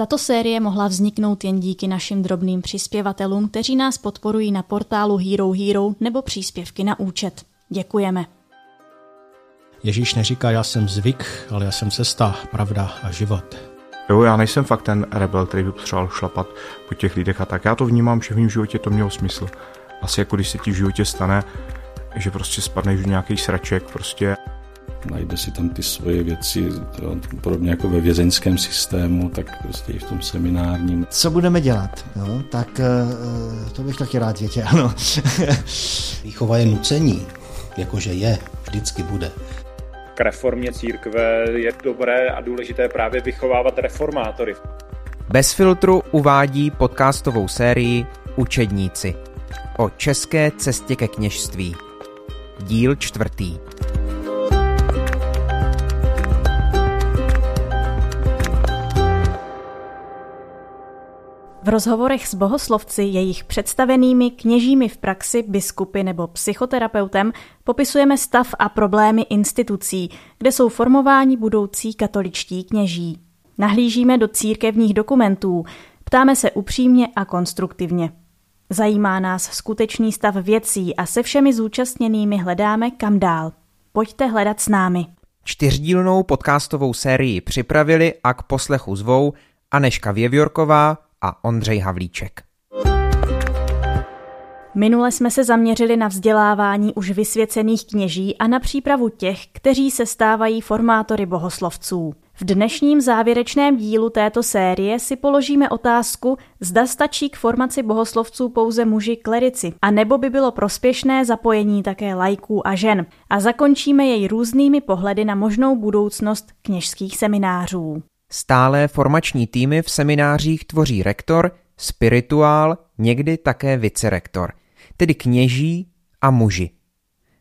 Tato série mohla vzniknout jen díky našim drobným přispěvatelům, kteří nás podporují na portálu Hero Hero nebo příspěvky na účet. Děkujeme. Ježíš neříká, já jsem zvyk, ale já jsem cesta, pravda a život. Jo, já nejsem fakt ten rebel, který by potřeboval šlapat po těch lidech a tak. Já to vnímám, že v mém životě to mělo smysl. Asi jako když se ti v životě stane, že prostě spadneš v nějaký sraček, prostě najde si tam ty svoje věci, podobně jako ve vězeňském systému, tak prostě i v tom seminárním. Co budeme dělat? No, tak eh, to bych taky rád věděl. No. Výchova je nucení, jakože je, vždycky bude. K reformě církve je dobré a důležité právě vychovávat reformátory. Bez filtru uvádí podcastovou sérii Učedníci o české cestě ke kněžství. Díl čtvrtý. Rozhovorech s bohoslovci, jejich představenými kněžími v praxi, biskupy nebo psychoterapeutem popisujeme stav a problémy institucí, kde jsou formováni budoucí katoličtí kněží. Nahlížíme do církevních dokumentů, ptáme se upřímně a konstruktivně. Zajímá nás skutečný stav věcí a se všemi zúčastněnými hledáme kam dál. Pojďte hledat s námi. Čtyřdílnou podcastovou sérii připravili a k poslechu zvou Aneška Věvjorková, a Ondřej Havlíček. Minule jsme se zaměřili na vzdělávání už vysvěcených kněží a na přípravu těch, kteří se stávají formátory bohoslovců. V dnešním závěrečném dílu této série si položíme otázku, zda stačí k formaci bohoslovců pouze muži klerici, a nebo by bylo prospěšné zapojení také lajků a žen. A zakončíme jej různými pohledy na možnou budoucnost kněžských seminářů. Stálé formační týmy v seminářích tvoří rektor, spirituál, někdy také vicerektor, tedy kněží a muži.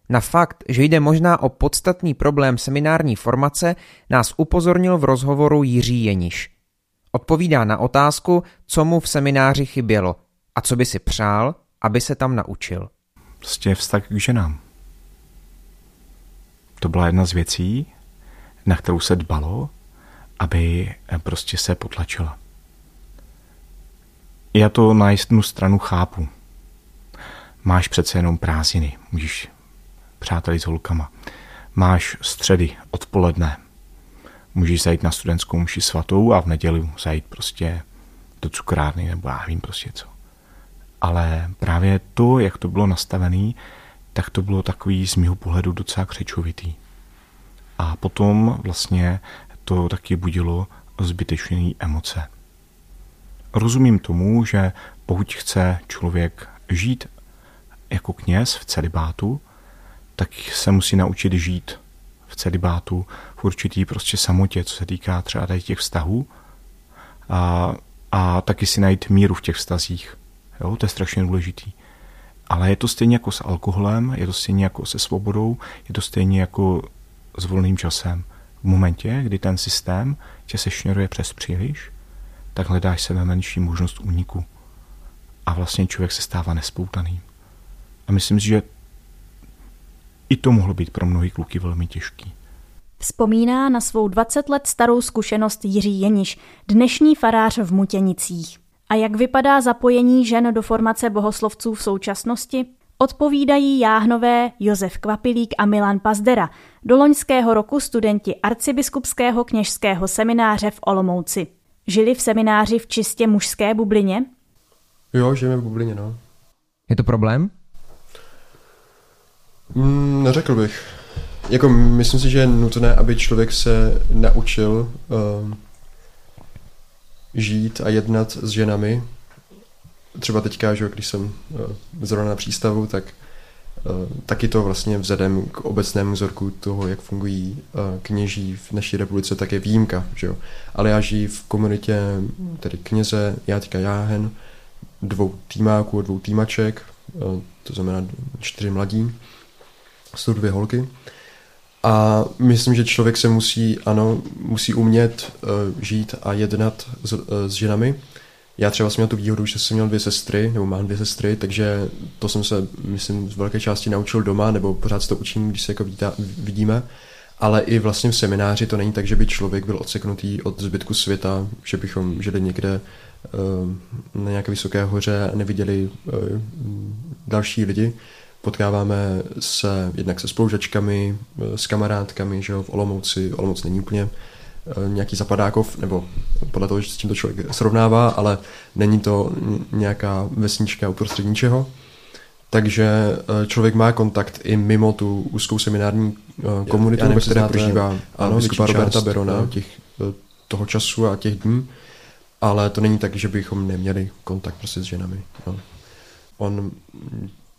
Na fakt, že jde možná o podstatný problém seminární formace, nás upozornil v rozhovoru Jiří Jeniš. Odpovídá na otázku, co mu v semináři chybělo a co by si přál, aby se tam naučil. Prostě vztah k ženám. To byla jedna z věcí, na kterou se dbalo aby eh, prostě se potlačila. Já to na jednu stranu chápu. Máš přece jenom prázdniny, můžeš přáteli s holkama. Máš středy, odpoledne, můžeš zajít na studentskou mši svatou a v neděli zajít prostě do cukrárny nebo já vím prostě co. Ale právě to, jak to bylo nastavené, tak to bylo takový z mého pohledu docela křečovitý. A potom vlastně to taky budilo zbytečné emoce. Rozumím tomu, že pokud chce člověk žít jako kněz v celibátu, tak se musí naučit žít v celibátu v určitý prostě samotě, co se týká třeba tady těch vztahů a, a taky si najít míru v těch vztazích. Jo, to je strašně důležitý. Ale je to stejně jako s alkoholem, je to stejně jako se svobodou, je to stejně jako s volným časem v momentě, kdy ten systém tě sešněruje přes příliš, tak hledáš sebe menší možnost úniku. A vlastně člověk se stává nespoutaný. A myslím si, že i to mohlo být pro mnohý kluky velmi těžký. Vzpomíná na svou 20 let starou zkušenost Jiří Jeniš, dnešní farář v Mutěnicích. A jak vypadá zapojení žen do formace bohoslovců v současnosti? Odpovídají jáhnové Josef Kvapilík a Milan Pazdera, do loňského roku studenti arcibiskupského kněžského semináře v Olomouci. Žili v semináři v čistě mužské bublině? Jo, žijeme v bublině, no. Je to problém? Mm, neřekl bych. Jako myslím si, že je nutné, aby člověk se naučil uh, žít a jednat s ženami, třeba teďka, že když jsem eh, zrovna na přístavu, tak taky to vlastně vzhledem k obecnému vzorku toho, jak fungují eh, kněží v naší republice, tak je výjimka, že jo. Ale já žiji v komunitě tedy kněze, já teďka Jáhen, dvou týmáků, dvou týmaček, to znamená čtyři mladí, jsou dvě holky. A myslím, že člověk se musí, ano, musí umět žít a jednat s, s ženami, já třeba jsem měl tu výhodu, že jsem měl dvě sestry, nebo mám dvě sestry, takže to jsem se, myslím, z velké části naučil doma, nebo pořád se to učím, když se jako vidíme. ale i vlastně v semináři to není tak, že by člověk byl odseknutý od zbytku světa, že bychom žili někde uh, na nějaké vysoké hoře a neviděli uh, další lidi. Potkáváme se jednak se spolužačkami, s kamarádkami, že jo, v Olomouci. Olomouc není úplně nějaký zapadákov, nebo podle toho, s čím to člověk srovnává, ale není to nějaká vesnička uprostřed ničeho. Takže člověk má kontakt i mimo tu úzkou seminární komunitu, ve které prožívá ano, biskupa Roberta Berona těch, toho času a těch dní, ale to není tak, že bychom neměli kontakt prostě s ženami. No. On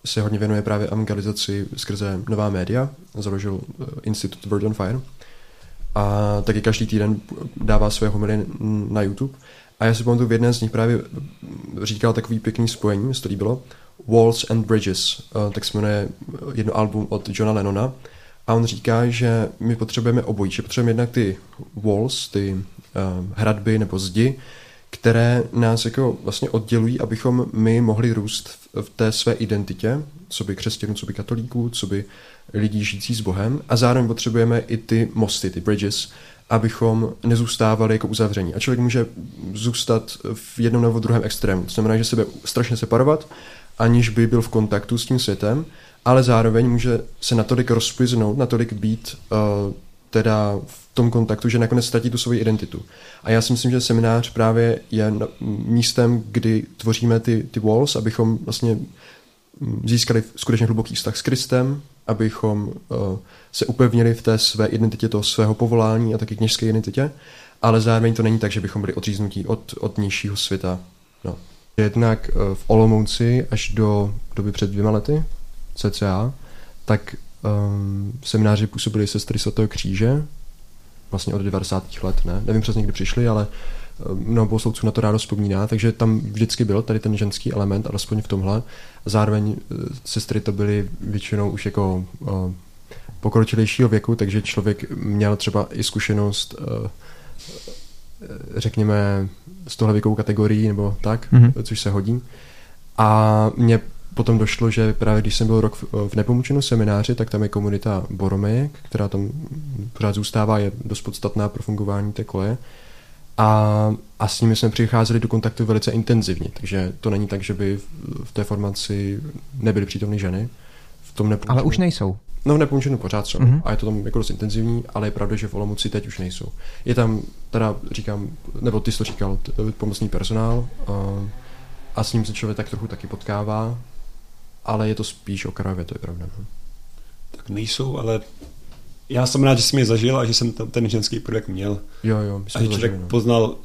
se hodně věnuje právě evangelizaci skrze nová média, založil Institut Word on Fire a taky každý týden dává své homily na YouTube. A já si pamatuju, v jedné z nich právě říkal takový pěkný spojení, z to líbilo, Walls and Bridges, tak se jmenuje jedno album od Johna Lennona. A on říká, že my potřebujeme obojí, že potřebujeme jednak ty walls, ty uh, hradby nebo zdi, které nás jako vlastně oddělují, abychom my mohli růst v, v té své identitě, co by křesťanů, co by katolíků, co by lidí žijící s Bohem a zároveň potřebujeme i ty mosty, ty bridges, abychom nezůstávali jako uzavření. A člověk může zůstat v jednom nebo druhém extrému. To znamená, že sebe strašně separovat, aniž by byl v kontaktu s tím světem, ale zároveň může se natolik rozpiznout, natolik být uh, teda v tom kontaktu, že nakonec ztratí tu svoji identitu. A já si myslím, že seminář právě je místem, kdy tvoříme ty, ty walls, abychom vlastně získali skutečně hluboký vztah s Kristem, abychom uh, se upevnili v té své identitě toho svého povolání a taky kněžské identitě, ale zároveň to není tak, že bychom byli odříznutí od, od nižšího světa. No. Jednak uh, v Olomouci až do doby před dvěma lety, cca, tak um, semináři působili sestry svatého kříže, vlastně od 90. let, ne? Nevím přesně, kdy přišli, ale mnoho bohoslovců na to rádo vzpomíná, takže tam vždycky byl tady ten ženský element, alespoň v tomhle. Zároveň eh, sestry to byly většinou už jako uh, pokročilejšího věku, takže člověk měl třeba i zkušenost, uh, řekněme, z tohle věkovou kategorii nebo tak, mm-hmm. což se hodí. A mě potom došlo, že právě když jsem byl rok v nepomučenou semináři, tak tam je komunita Boromejek, která tam pořád zůstává, je dost podstatná pro fungování té koje a, a s nimi jsme přicházeli do kontaktu velice intenzivně, takže to není tak, že by v té formaci nebyly přítomny ženy. V tom ale už nejsou. No v Nepomučenu pořád jsou mm-hmm. a je to tam jako dost intenzivní, ale je pravda, že v Olomouci teď už nejsou. Je tam, teda říkám, nebo ty jsi to říkal, pomocný personál a, a s ním se člověk tak trochu taky potkává, ale je to spíš okrajově, to je pravda. No. Tak nejsou, ale já jsem rád, že jsem je zažil a že jsem tam ten ženský projekt měl. Jo, jo, a že člověk zažili, no. poznal,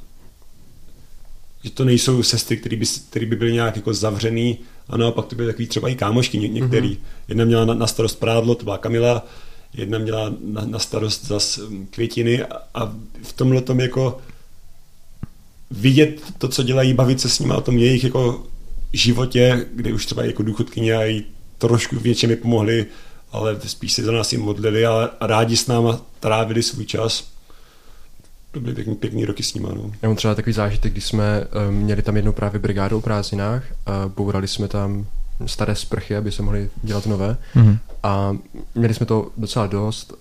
že to nejsou sestry, které by, který by byly nějak jako zavřený a naopak to byly takový třeba i kámošky ně, některý. Mm-hmm. Jedna měla na, na starost prádlo, to byla Kamila, jedna měla na, na starost zas mm, květiny a, a v tomhle tom jako vidět to, co dělají, bavit se s nimi o tom jejich jako životě, kde už třeba jako důchodkyně a jí trošku v něčem mi pomohli ale spíš se za nás jim modlili a rádi s náma trávili svůj čas. To byly pěkný, pěkný roky s nimi. No. Já mám třeba takový zážitek, když jsme um, měli tam jednu právě brigádu o prázdninách a bourali jsme tam staré sprchy, aby se mohli dělat nové. Mm-hmm. A měli jsme to docela dost,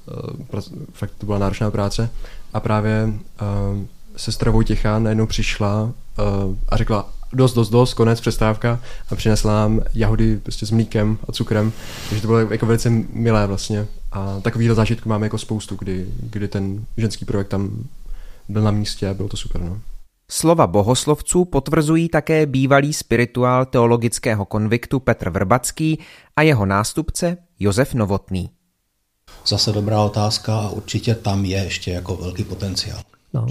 uh, fakt to byla náročná práce. A právě uh, sestra Vojtěcha najednou přišla uh, a řekla, dost, dost, dost, konec, přestávka a přinesla nám jahody prostě s mlíkem a cukrem, takže to bylo jako velice milé vlastně a takovýhle zážitku máme jako spoustu, kdy, kdy ten ženský projekt tam byl na místě a bylo to super, no. Slova bohoslovců potvrzují také bývalý spirituál teologického konviktu Petr Vrbacký a jeho nástupce Josef Novotný. Zase dobrá otázka a určitě tam je ještě jako velký potenciál. No,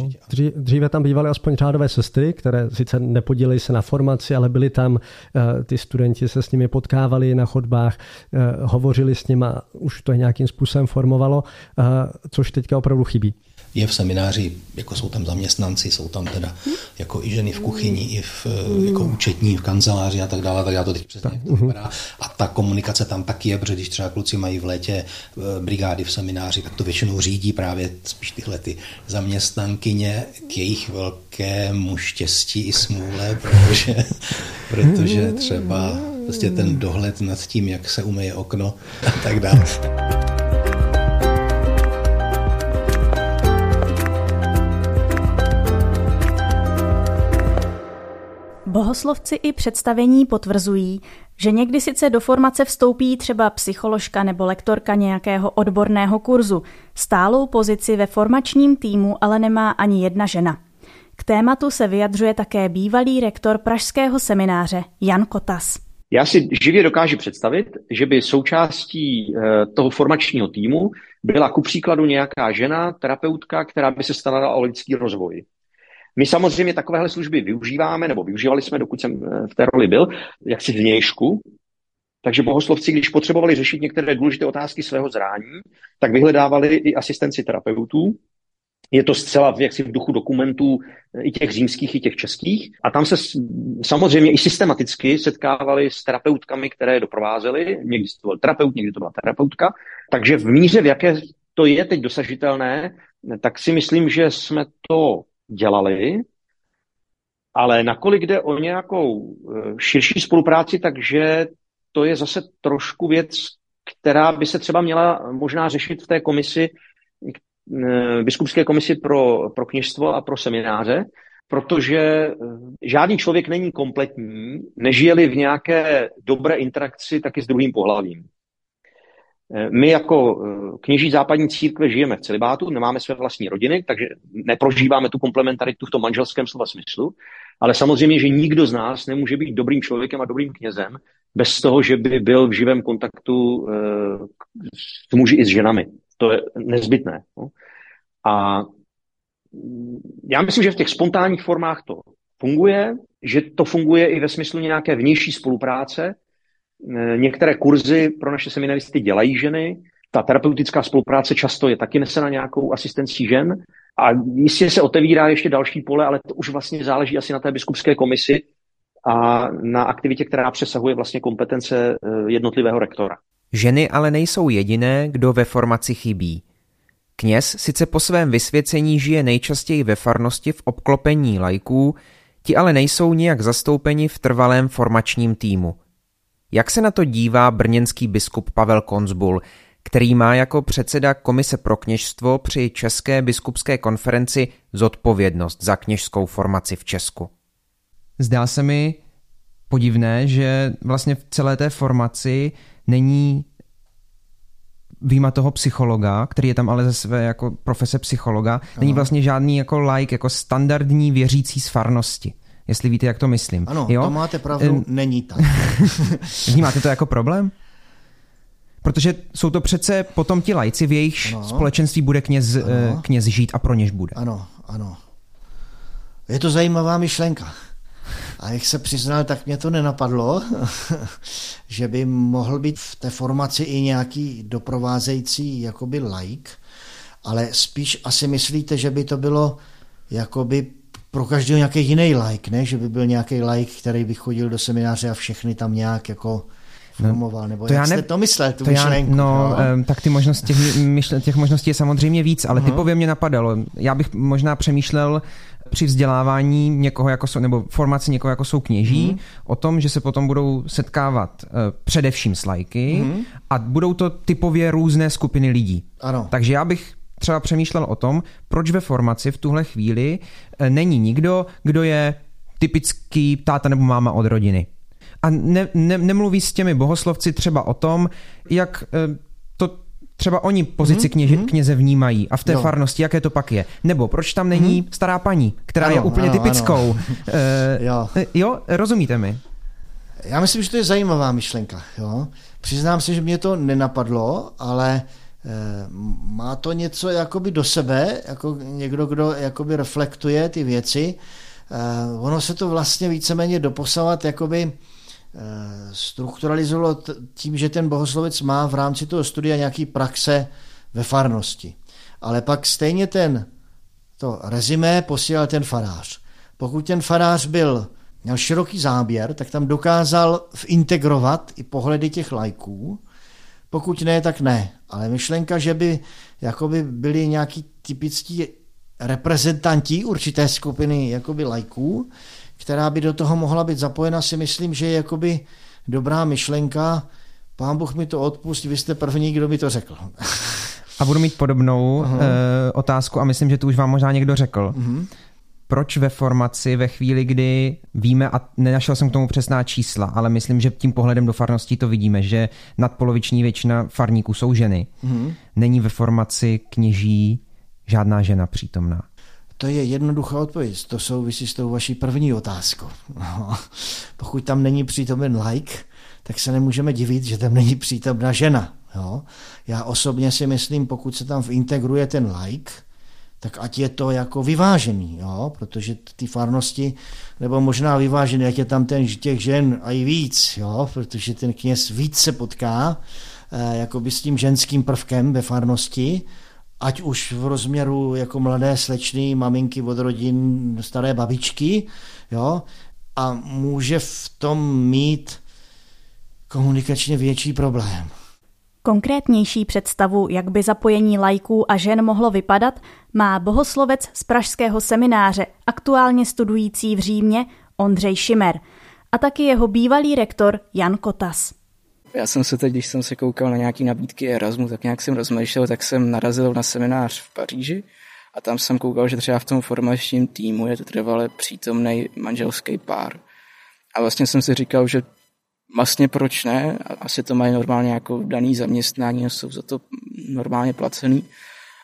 dříve tam bývaly aspoň řádové sestry, které sice nepodílely se na formaci, ale byli tam, eh, ty studenti se s nimi potkávali na chodbách, eh, hovořili s nimi, už to nějakým způsobem formovalo, eh, což teďka opravdu chybí je v semináři, jako jsou tam zaměstnanci, jsou tam teda jako i ženy v kuchyni, i v, jako účetní v kanceláři a tak dále, tak já to teď přesně tak, to vypadá. A ta komunikace tam taky je, protože když třeba kluci mají v létě eh, brigády v semináři, tak to většinou řídí právě spíš tyhle ty zaměstnankyně k jejich velkému štěstí i smůle, protože, protože třeba prostě ten dohled nad tím, jak se umyje okno a tak dále. Bohoslovci i představení potvrzují, že někdy sice do formace vstoupí třeba psycholožka nebo lektorka nějakého odborného kurzu. Stálou pozici ve formačním týmu ale nemá ani jedna žena. K tématu se vyjadřuje také bývalý rektor pražského semináře Jan Kotas. Já si živě dokážu představit, že by součástí eh, toho formačního týmu byla ku příkladu nějaká žena, terapeutka, která by se starala o lidský rozvoj. My samozřejmě takovéhle služby využíváme, nebo využívali jsme, dokud jsem eh, v té roli byl, jak si vnějšku. Takže bohoslovci, když potřebovali řešit některé důležité otázky svého zrání, tak vyhledávali i asistenci terapeutů, je to zcela v, jaksi v duchu dokumentů eh, i těch římských, i těch českých. A tam se samozřejmě i systematicky setkávali s terapeutkami, které doprovázely. Někdy to byl terapeut, někdy to byla terapeutka. Takže v míře, v jaké to je teď dosažitelné, tak si myslím, že jsme to dělali, ale nakolik jde o nějakou eh, širší spolupráci, takže to je zase trošku věc, která by se třeba měla možná řešit v té komisi, Eh, biskupské komisi pro, pro kněžstvo a pro semináře, protože eh, žádný člověk není kompletní, nežije-li v nějaké dobré interakci taky s druhým pohlavím. Eh, my jako kněží západní církve žijeme v celibátu, nemáme své vlastní rodiny, takže neprožíváme tu komplementaritu v tom manželském slova smyslu, ale samozřejmě, že nikdo z nás nemůže být dobrým člověkem a dobrým knězem bez toho, že by byl v živém kontaktu s muži i s ženami. To je nezbytné. No. A já myslím, že v těch spontánních formách to funguje, že to funguje i ve smyslu nějaké vnější spolupráce. E, některé kurzy pro naše seminaristy dělají ženy, ta terapeutická spolupráce často je taky nesena nějakou asistencí žen a jistě se otevírá ještě další pole, ale to už vlastně záleží asi na té biskupské komisi a na aktivitě, která přesahuje vlastně kompetence e, jednotlivého rektora. Ženy ale nejsou jediné, kdo ve formaci chybí. Kněz sice po svém vysvěcení žije nejčastěji ve farnosti v obklopení lajků, ti ale nejsou nijak zastoupeni v trvalém formačním týmu. Jak se na to dívá brněnský biskup Pavel Konzbul, který má jako předseda Komise pro kněžstvo při České biskupské konferenci zodpovědnost za kněžskou formaci v Česku? Zdá se mi podivné, že vlastně v celé té formaci není výjima toho psychologa, který je tam ale ze své jako profese psychologa, není vlastně žádný jako like, jako standardní věřící z farnosti. Jestli víte, jak to myslím. Ano, jo? to máte pravdu, e, není tak. Vnímáte to jako problém? Protože jsou to přece potom ti lajci, v jejich společenství bude kněz, eh, kněz žít a pro něž bude. Ano, ano. Je to zajímavá myšlenka. A jak se přiznal, tak mě to nenapadlo, že by mohl být v té formaci i nějaký doprovázející jakoby like, ale spíš asi myslíte, že by to bylo jakoby pro každého nějaký jiný like, ne? Že by byl nějaký like, který by chodil do semináře a všechny tam nějak jako formoval, nebo to jak já ne... jste to myslel, tu to myšlenku? Já, no, no? tak ty možnosti, těch, těch možností je samozřejmě víc, ale uh-huh. typově mě napadalo. Já bych možná přemýšlel při vzdělávání někoho jako jsou, nebo formaci někoho jako jsou kněží, mm. o tom, že se potom budou setkávat uh, především s lajky mm. a budou to typově různé skupiny lidí. Ano. Takže já bych třeba přemýšlel o tom, proč ve formaci v tuhle chvíli uh, není nikdo, kdo je typický táta nebo máma od rodiny. A ne, ne, nemluví s těmi bohoslovci třeba o tom, jak uh, třeba oni pozici mhm, kněže, mm-hmm. kněze vnímají a v té jo. farnosti, jaké to pak je. Nebo proč tam není mm-hmm. stará paní, která ano, je úplně ano, typickou. Ano. Uh, jo. jo, rozumíte mi? Já myslím, že to je zajímavá myšlenka. Jo? Přiznám se, že mě to nenapadlo, ale eh, má to něco jakoby do sebe, jako někdo, kdo jakoby reflektuje ty věci. Eh, ono se to vlastně víceméně doposavat jakoby Eh, strukturalizovalo tím, že ten bohoslovec má v rámci toho studia nějaký praxe ve farnosti. Ale pak stejně ten to rezimé posílal ten farář. Pokud ten farář byl, měl široký záběr, tak tam dokázal integrovat i pohledy těch lajků. Pokud ne, tak ne. Ale myšlenka, že by jakoby byli nějaký typický reprezentanti určité skupiny jakoby lajků, která by do toho mohla být zapojena, si myslím, že je jakoby dobrá myšlenka. Pán Bůh mi to odpustí, vy jste první, kdo mi to řekl. A budu mít podobnou uh-huh. uh, otázku a myslím, že tu už vám možná někdo řekl. Uh-huh. Proč ve formaci ve chvíli, kdy víme, a nenašel jsem k tomu přesná čísla, ale myslím, že tím pohledem do farností to vidíme, že nadpoloviční většina farníků jsou ženy. Mm. Není ve formaci kněží žádná žena přítomná. To je jednoduchá odpověď. To souvisí s tou vaší první otázkou. Pokud tam není přítomen like, tak se nemůžeme divit, že tam není přítomna žena. Jo? Já osobně si myslím, pokud se tam integruje ten like, tak ať je to jako vyvážený, jo? protože ty farnosti, nebo možná vyvážený, ať je tam ten, těch žen a i víc, jo? protože ten kněz víc se potká eh, s tím ženským prvkem ve farnosti, ať už v rozměru jako mladé slečny, maminky od rodin, staré babičky, jo? a může v tom mít komunikačně větší problém. Konkrétnější představu, jak by zapojení lajků a žen mohlo vypadat, má bohoslovec z Pražského semináře, aktuálně studující v Římě Ondřej Šimer a taky jeho bývalý rektor Jan Kotas. Já jsem se teď, když jsem se koukal na nějaké nabídky Erasmu, tak nějak jsem rozmýšlel, tak jsem narazil na seminář v Paříži a tam jsem koukal, že třeba v tom formačním týmu je to trvale přítomný manželský pár. A vlastně jsem si říkal, že vlastně proč ne, asi to mají normálně jako daný zaměstnání a jsou za to normálně placený.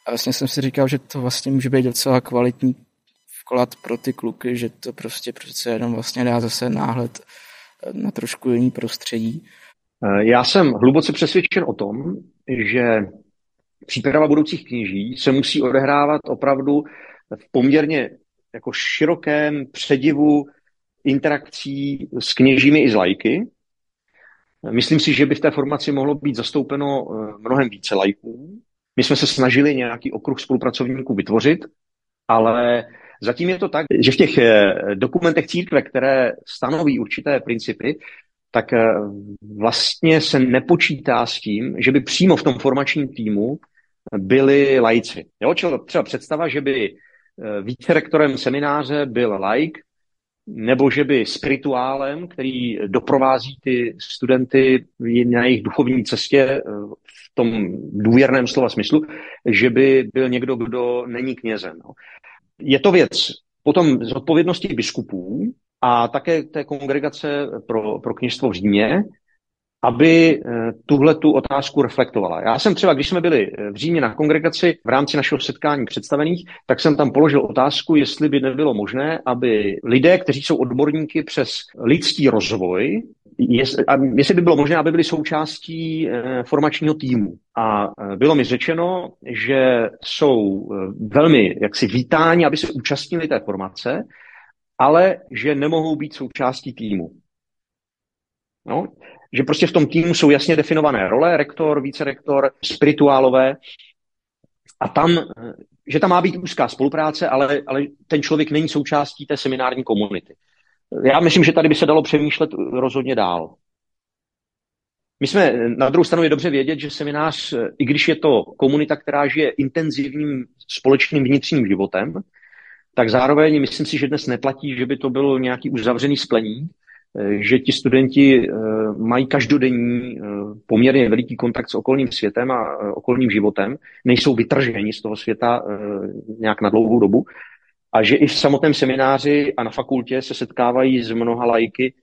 A vlastně jsem si říkal, že to vlastně může být docela kvalitní vklad pro ty kluky, že to prostě přece jenom vlastně dá zase náhled na trošku jiný prostředí. Já jsem hluboce přesvědčen o tom, že příprava budoucích kněží se musí odehrávat opravdu v poměrně jako širokém předivu interakcí s kněžími i s lajky, Myslím si, že by v té formaci mohlo být zastoupeno eh, mnohem více lajků. My jsme se snažili nějaký okruh spolupracovníků vytvořit, ale zatím je to tak, že v těch eh, dokumentech církve, které stanoví určité principy, tak eh, vlastně se nepočítá s tím, že by přímo v tom formačním týmu byli lajci. Jo, třeba představa, že by více rektorem semináře byl laik, nebo že by spirituálem, který doprovází ty studenty na jejich duchovní cestě eh, v tom důvěrném slova smyslu, že by byl někdo, kdo není knězem. No. Je to věc potom z odpovědnosti biskupů a také té kongregace pro, pro kněžstvo v Římě, aby eh, tuhle tu otázku reflektovala. Já jsem třeba, když jsme byli eh, v Římě na kongregaci v rámci našeho setkání představených, tak jsem tam položil otázku, jestli by nebylo možné, aby lidé, kteří jsou odborníky přes lidský rozvoj, jestli by bylo možné, aby byli součástí eh, formačního týmu. A bylo mi řečeno, že jsou velmi jaksi vítáni, aby se účastnili té formace, ale že nemohou být součástí týmu. No, že prostě v tom týmu jsou jasně definované role, rektor, vicerektor, spirituálové a tam, že tam má být úzká spolupráce, ale, ale ten člověk není součástí té seminární komunity. Já myslím, že tady by se dalo přemýšlet rozhodně dál. My jsme, na druhou stranu je dobře vědět, že seminář, i když je to komunita, která žije intenzivním společným vnitřním životem, tak zároveň myslím si, že dnes neplatí, že by to bylo nějaký uzavřený splení, že ti studenti eh, mají každodenní eh, poměrně veliký kontakt s okolním světem a okolním životem, nejsou vytrženi z toho světa nějak na dlouhou dobu a že i v samotném semináři a na fakultě se setkávají s mnoha lajky.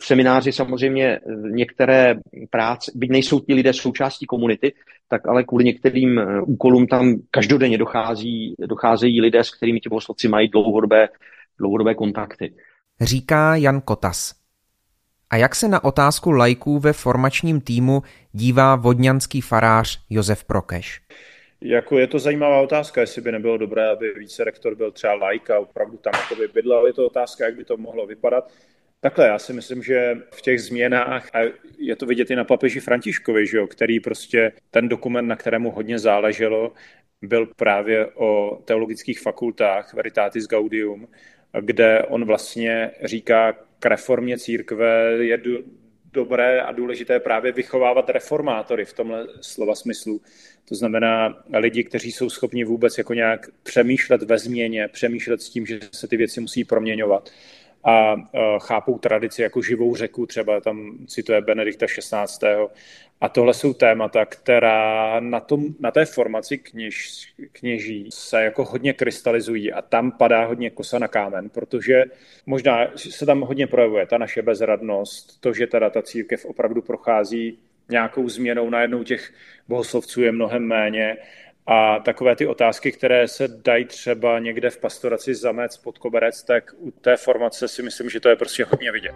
V semináři samozřejmě některé práce, byť nejsou ti lidé součástí komunity, tak ale kvůli některým úkolům tam každodenně dochází, docházejí lidé, s kterými ti bohoslovci mají dlouhodobé, dlouhodobé kontakty. Říká Jan Kotas. A jak se na otázku lajků ve formačním týmu dívá vodňanský farář Josef Prokeš? Jako je to zajímavá otázka, jestli by nebylo dobré, aby více rektor byl třeba lajka a opravdu tam by bydlel. Je to otázka, jak by to mohlo vypadat. Takhle, já si myslím, že v těch změnách, a je to vidět i na papeži Františkovi, že jo, který prostě ten dokument, na kterému hodně záleželo, byl právě o teologických fakultách Veritatis Gaudium, kde on vlastně říká, k reformě církve je dobré a důležité právě vychovávat reformátory v tomhle slova smyslu. To znamená lidi, kteří jsou schopni vůbec jako nějak přemýšlet ve změně, přemýšlet s tím, že se ty věci musí proměňovat. A chápou tradici jako živou řeku, třeba tam cituje Benedikta 16. A tohle jsou témata, která na, tom, na té formaci kněž, kněží se jako hodně krystalizují a tam padá hodně kosa na kámen, protože možná se tam hodně projevuje ta naše bezradnost, to, že teda ta církev opravdu prochází nějakou změnou, najednou těch bohoslovců je mnohem méně a takové ty otázky, které se dají třeba někde v pastoraci zamec pod koberec, tak u té formace si myslím, že to je prostě hodně vidět.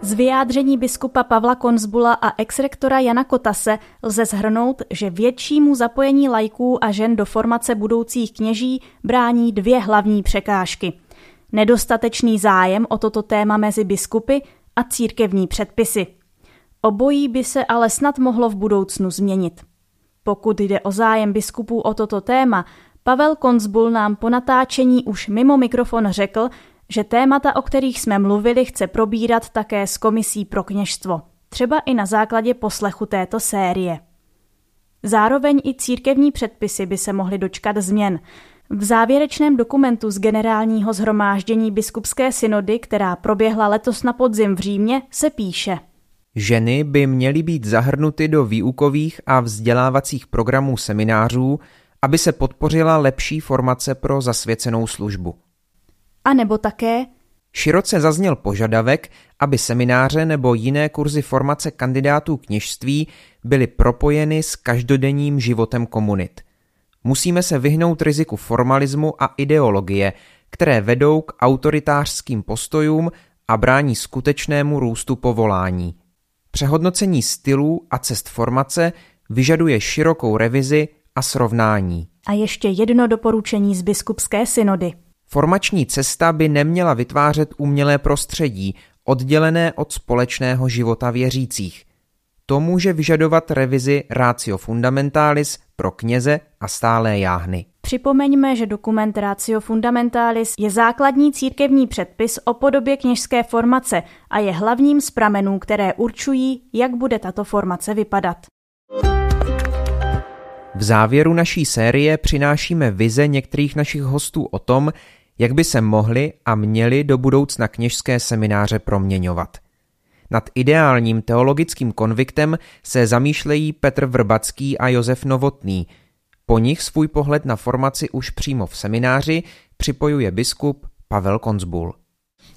Z vyjádření biskupa Pavla Konzbula a exrektora Jana Kotase lze zhrnout, že většímu zapojení lajků a žen do formace budoucích kněží brání dvě hlavní překážky. Nedostatečný zájem o toto téma mezi biskupy a církevní předpisy. Obojí by se ale snad mohlo v budoucnu změnit. Pokud jde o zájem biskupů o toto téma, Pavel Konzbul nám po natáčení už mimo mikrofon řekl, že témata, o kterých jsme mluvili, chce probírat také s Komisí pro kněžstvo, třeba i na základě poslechu této série. Zároveň i církevní předpisy by se mohly dočkat změn. V závěrečném dokumentu z generálního zhromáždění biskupské synody, která proběhla letos na podzim v Římě, se píše. Ženy by měly být zahrnuty do výukových a vzdělávacích programů seminářů, aby se podpořila lepší formace pro zasvěcenou službu. A nebo také Široce zazněl požadavek, aby semináře nebo jiné kurzy formace kandidátů kněžství byly propojeny s každodenním životem komunit. Musíme se vyhnout riziku formalismu a ideologie, které vedou k autoritářským postojům a brání skutečnému růstu povolání. Přehodnocení stylů a cest formace vyžaduje širokou revizi a srovnání. A ještě jedno doporučení z biskupské synody. Formační cesta by neměla vytvářet umělé prostředí, oddělené od společného života věřících. To může vyžadovat revizi Ratio Fundamentalis pro kněze a stálé jáhny. Připomeňme, že dokument Ratio Fundamentalis je základní církevní předpis o podobě kněžské formace a je hlavním z pramenů, které určují, jak bude tato formace vypadat. V závěru naší série přinášíme vize některých našich hostů o tom, jak by se mohly a měly do budoucna kněžské semináře proměňovat. Nad ideálním teologickým konviktem se zamýšlejí Petr Vrbacký a Josef Novotný. Po nich svůj pohled na formaci už přímo v semináři připojuje biskup Pavel Konzbul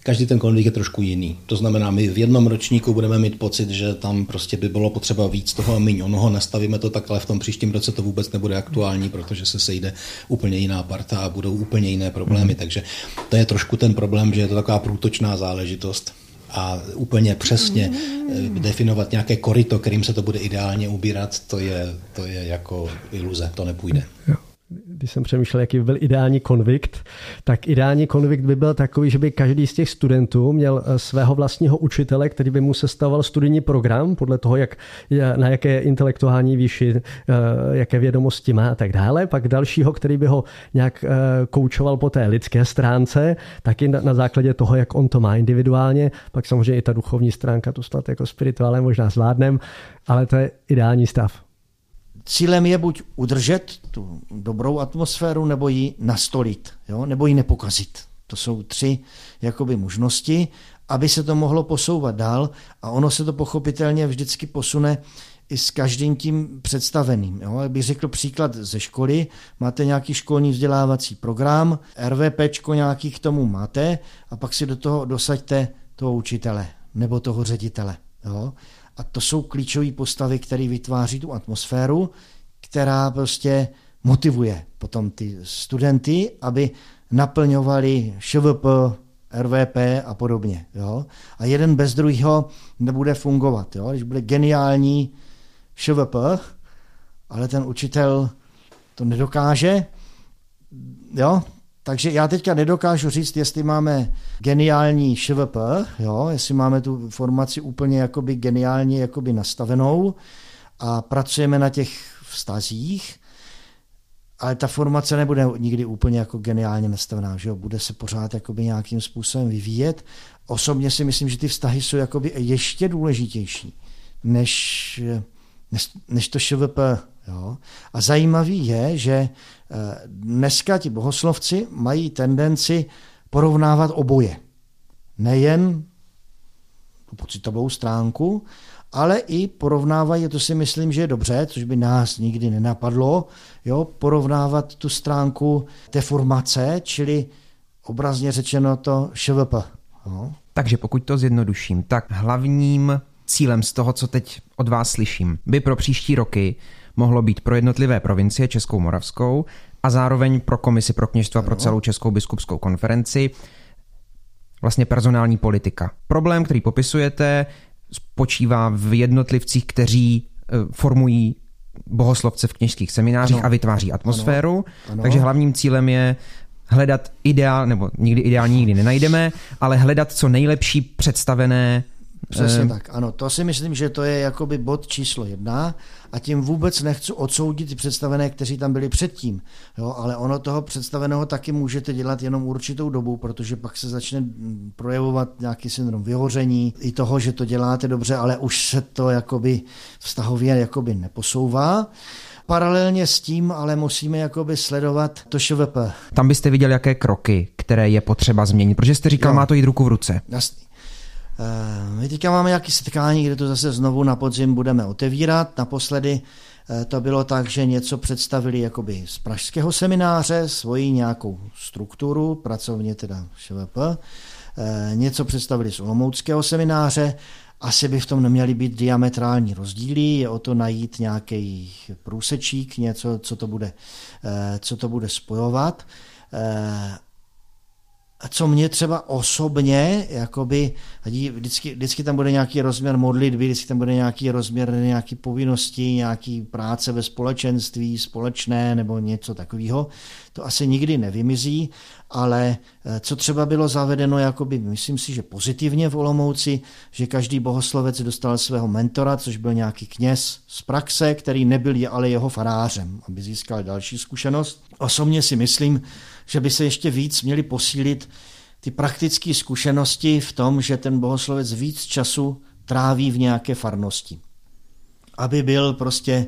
každý ten konvík je trošku jiný. To znamená, my v jednom ročníku budeme mít pocit, že tam prostě by bylo potřeba víc toho a méně onoho, nastavíme to tak, ale v tom příštím roce to vůbec nebude aktuální, protože se sejde úplně jiná parta a budou úplně jiné problémy. Mm. Takže to je trošku ten problém, že je to taková průtočná záležitost a úplně přesně eh, definovat nějaké korito, kterým se to bude ideálně ubírat, to je, to je jako iluze, to nepůjde. Jo když jsem přemýšlel, jaký by byl ideální konvikt, tak ideální konvikt by byl takový, že by každý z těch studentů měl eh, svého vlastního učitele, který by mu sestavoval studijní program podle toho, jak, na jaké intelektuální výši, eh, jaké vědomosti má a tak dále. Pak dalšího, který by ho nějak eh, koučoval po té lidské stránce, taky na, na základě toho, jak on to má individuálně. Pak samozřejmě i ta duchovní stránka, to snad jako spirituálně možná zvládnem, ale to je ideální stav. Cílem je buď udržet tu dobrou atmosféru, nebo ji nastolit, jo? nebo ji nepokazit. To jsou tři jakoby možnosti, aby se to mohlo posouvat dál a ono se to pochopitelně vždycky posune i s každým tím představeným. Jo? Jak bych řekl příklad ze školy, máte nějaký školní vzdělávací program, RVP nějaký k tomu máte a pak si do toho dosaďte toho učitele nebo toho ředitele. Jo? A to jsou klíčové postavy, které vytváří tu atmosféru, která prostě motivuje potom ty studenty, aby naplňovali ŠVP, RVP a podobně. Jo? A jeden bez druhého nebude fungovat. Jo? Když bude geniální ŠVP, ale ten učitel to nedokáže, jo? Takže já teďka nedokážu říct, jestli máme geniální ŠVP, jo, jestli máme tu formaci úplně jakoby geniálně jakoby nastavenou a pracujeme na těch vztazích, ale ta formace nebude nikdy úplně jako geniálně nastavená, že jo? bude se pořád jakoby nějakým způsobem vyvíjet. Osobně si myslím, že ty vztahy jsou jakoby ještě důležitější než, než, než to ŠVP. Jo? A zajímavý je, že eh, dneska ti bohoslovci mají tendenci porovnávat oboje. Nejen tu pocitovou stránku, ale i porovnávají, to si myslím, že je dobře, což by nás nikdy nenapadlo, jo, porovnávat tu stránku té formace, čili obrazně řečeno to ŠVP. Jo. Takže pokud to zjednoduším, tak hlavním cílem z toho, co teď od vás slyším, by pro příští roky mohlo být pro jednotlivé provincie Českou Moravskou a zároveň pro komisi pro kněžstvo pro celou Českou biskupskou konferenci vlastně personální politika. Problém, který popisujete, spočívá v jednotlivcích, kteří eh, formují bohoslovce v kněžských seminářích ano. a vytváří atmosféru. Ano. Ano. Takže hlavním cílem je hledat ideál, nebo nikdy ideální nikdy nenajdeme, ale hledat co nejlepší představené Přesně eh, tak, ano. To si myslím, že to je jakoby bod číslo jedna a tím vůbec nechci odsoudit ty představené, kteří tam byli předtím. Jo, ale ono toho představeného taky můžete dělat jenom určitou dobu, protože pak se začne projevovat nějaký syndrom vyhoření, i toho, že to děláte dobře, ale už se to jakoby vztahově jakoby neposouvá. Paralelně s tím ale musíme jakoby sledovat to ŠVP. Tam byste viděl, jaké kroky, které je potřeba změnit, protože jste říkal, jo. má to jít ruku v ruce. Jasný. Eh, my teďka máme nějaké setkání, kde to zase znovu na podzim budeme otevírat. Naposledy eh, to bylo tak, že něco představili jakoby z pražského semináře, svoji nějakou strukturu, pracovně teda ŠVP, eh, něco představili z olomouckého semináře, asi by v tom neměly být diametrální rozdíly, je o to najít nějaký průsečík, něco, co to bude, co to bude spojovat co mě třeba osobně, jakoby, vždycky, vždycky tam bude nějaký rozměr modlitby, vždycky tam bude nějaký rozměr nějaký povinnosti, nějaký práce ve společenství, společné nebo něco takového. To asi nikdy nevymizí, ale eh, co třeba bylo zavedeno, jakoby, myslím si, že pozitivně v Olomouci, že každý bohoslovec dostal svého mentora, což byl nějaký kněz z praxe, který nebyl ale jeho farářem, aby získal další zkušenost. Osobně si myslím, že by se ještě víc měly posílit ty praktické zkušenosti v tom, že ten bohoslovec víc času tráví v nějaké farnosti. Aby byl prostě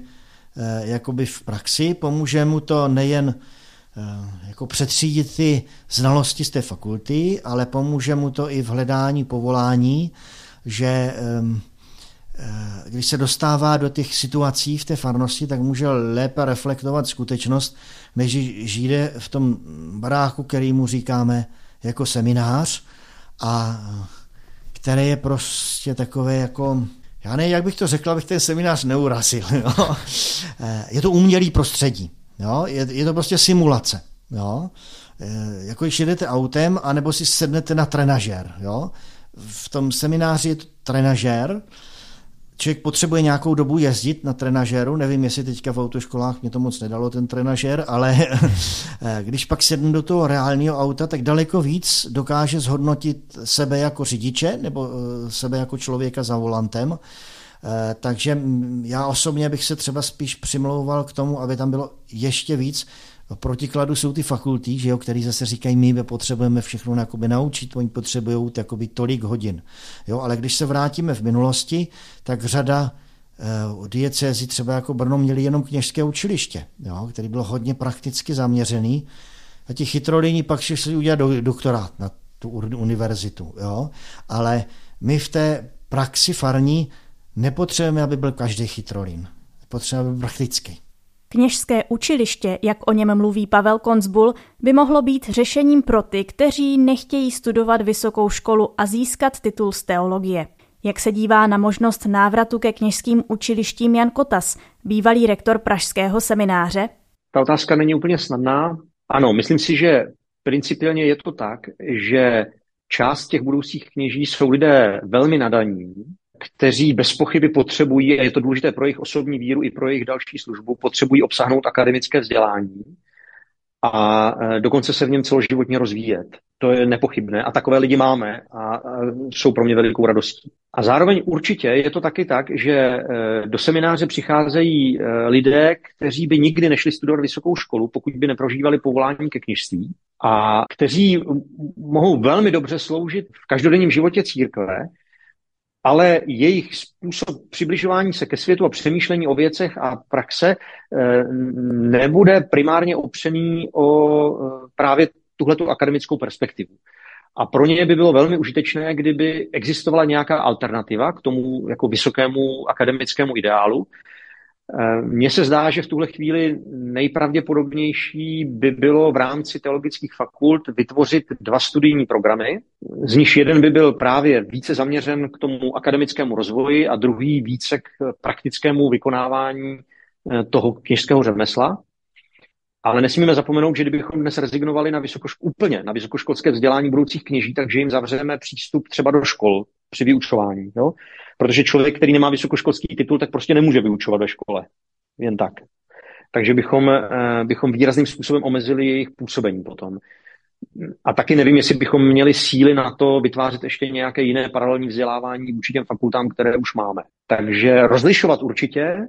eh, jakoby v praxi, pomůže mu to nejen eh, jako přetřídit ty znalosti z té fakulty, ale pomůže mu to i v hledání povolání, že eh, když se dostává do těch situací v té farnosti, tak může lépe reflektovat skutečnost, než žije v tom baráku, který mu říkáme jako seminář a který je prostě takové jako, já nevím, jak bych to řekl, abych ten seminář neurazil. Jo? Je to umělý prostředí. Jo? Je, je to prostě simulace. Jo? Jako když jedete autem, anebo si sednete na trenažér. Jo? V tom semináři je to trenažér, člověk potřebuje nějakou dobu jezdit na trenažéru, nevím, jestli teďka v autoškolách mě to moc nedalo, ten trenažér, ale když pak sedne do toho reálního auta, tak daleko víc dokáže zhodnotit sebe jako řidiče nebo eh, sebe jako člověka za volantem. Eh, takže já osobně bych se třeba spíš přimlouval k tomu, aby tam bylo ještě víc protikladu jsou ty fakulty, že jo, který zase říkají, my potřebujeme všechno jakoby naučit, oni potřebují jakoby tolik hodin. Jo, ale když se vrátíme v minulosti, tak řada uh, diecézy třeba jako Brno měli jenom kněžské učiliště, jo, který bylo hodně prakticky zaměřený a ti chytrolini pak šli udělat do, doktorát na tu univerzitu. Jo, ale my v té praxi farní nepotřebujeme, aby byl každý chytrolin. Potřebujeme, aby byl praktický. Kněžské učiliště, jak o něm mluví Pavel Konzbul, by mohlo být řešením pro ty, kteří nechtějí studovat vysokou školu a získat titul z teologie. Jak se dívá na možnost návratu ke kněžským učilištím Jan Kotas, bývalý rektor Pražského semináře? Ta otázka není úplně snadná. Ano, myslím si, že principiálně je to tak, že část těch budoucích kněží jsou lidé velmi nadaní, kteří bez pochyby potřebují, a je to důležité pro jejich osobní víru i pro jejich další službu, potřebují obsáhnout akademické vzdělání a e, dokonce se v něm celoživotně rozvíjet. To je nepochybné a takové lidi máme a jsou pro mě velikou radostí. A zároveň určitě je to taky tak, že e, do semináře přicházejí e, lidé, kteří by nikdy nešli studovat vysokou školu, pokud by neprožívali povolání ke knižství a kteří mohou velmi dobře sloužit v každodenním životě církve, ale jejich způsob přibližování se ke světu a přemýšlení o věcech a praxe eh, nebude primárně opřený o eh, právě tuhletu akademickou perspektivu. A pro ně by bylo velmi užitečné, kdyby existovala nějaká alternativa k tomu jako vysokému akademickému ideálu, mně se zdá, že v tuhle chvíli nejpravděpodobnější by bylo v rámci teologických fakult vytvořit dva studijní programy, z nich jeden by byl právě více zaměřen k tomu akademickému rozvoji a druhý více k praktickému vykonávání eh, toho kněžského řemesla. Ale nesmíme zapomenout, že kdybychom dnes rezignovali na vysokoško, úplně na vysokoškolské vzdělání budoucích kněží, takže jim zavřeme přístup třeba do škol při vyučování. Jo? Protože člověk, který nemá vysokoškolský titul, tak prostě nemůže vyučovat ve škole. Jen tak. Takže bychom, eh, bychom výrazným způsobem omezili jejich působení potom. A taky nevím, jestli bychom měli síly na to vytvářet ještě nějaké jiné paralelní vzdělávání vůči těm fakultám, které už máme. Takže rozlišovat určitě,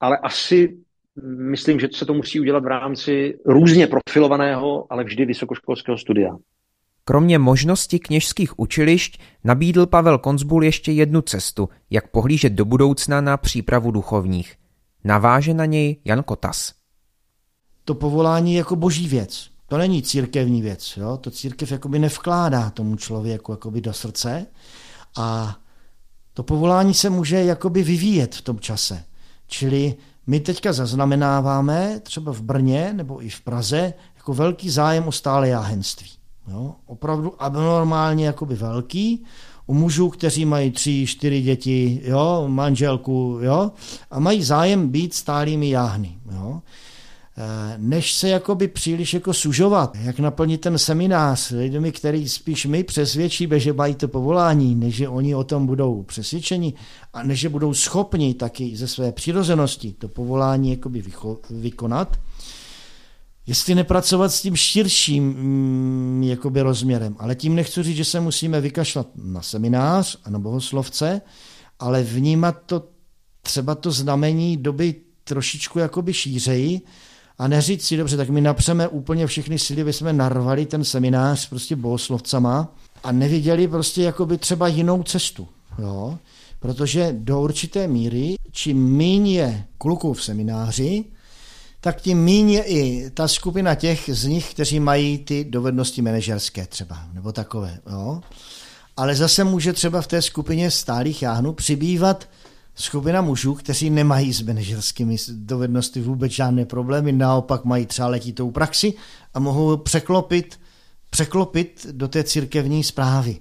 ale asi myslím, že se to musí udělat v rámci různě profilovaného, ale vždy vysokoškolského studia. Kromě možnosti kněžských učilišť nabídl Pavel Konzbul ještě jednu cestu, jak pohlížet do budoucna na přípravu duchovních. Naváže na něj Jan Kotas. To povolání je jako boží věc. To není církevní věc. Jo? To církev jakoby nevkládá tomu člověku jakoby do srdce a to povolání se může jakoby vyvíjet v tom čase. Čili my teďka zaznamenáváme třeba v Brně nebo i v Praze jako velký zájem o stále jáhenství. Jo? Opravdu abnormálně jakoby velký. U mužů, kteří mají tři, čtyři děti, jo, manželku, jo, a mají zájem být stálými jáhny. Jo. Eh, než se jakoby příliš jako sužovat, jak naplnit ten seminář lidmi, který spíš my přesvědčíme, že mají to povolání, než že oni o tom budou přesvědčeni a než že budou schopni taky ze své přirozenosti to povolání jakoby vykonat, jestli nepracovat s tím širším mm, jakoby rozměrem. Ale tím nechci říct, že se musíme vykašlat na seminář a na bohoslovce, ale vnímat to třeba to znamení doby trošičku jakoby šířeji a neříct si, dobře, tak my napřeme úplně všechny síly, aby jsme narvali ten seminář prostě bohoslovcama a neviděli prostě jakoby třeba jinou cestu. Jo? Protože do určité míry, čím méně je kluků v semináři, tak tím míň je i ta skupina těch z nich, kteří mají ty dovednosti manažerské třeba, nebo takové. Jo? Ale zase může třeba v té skupině stálých jáhnů přibývat skupina mužů, kteří nemají s manažerskými dovednosti vůbec žádné problémy, naopak mají třeba letitou praxi a mohou překlopit, překlopit do té církevní zprávy.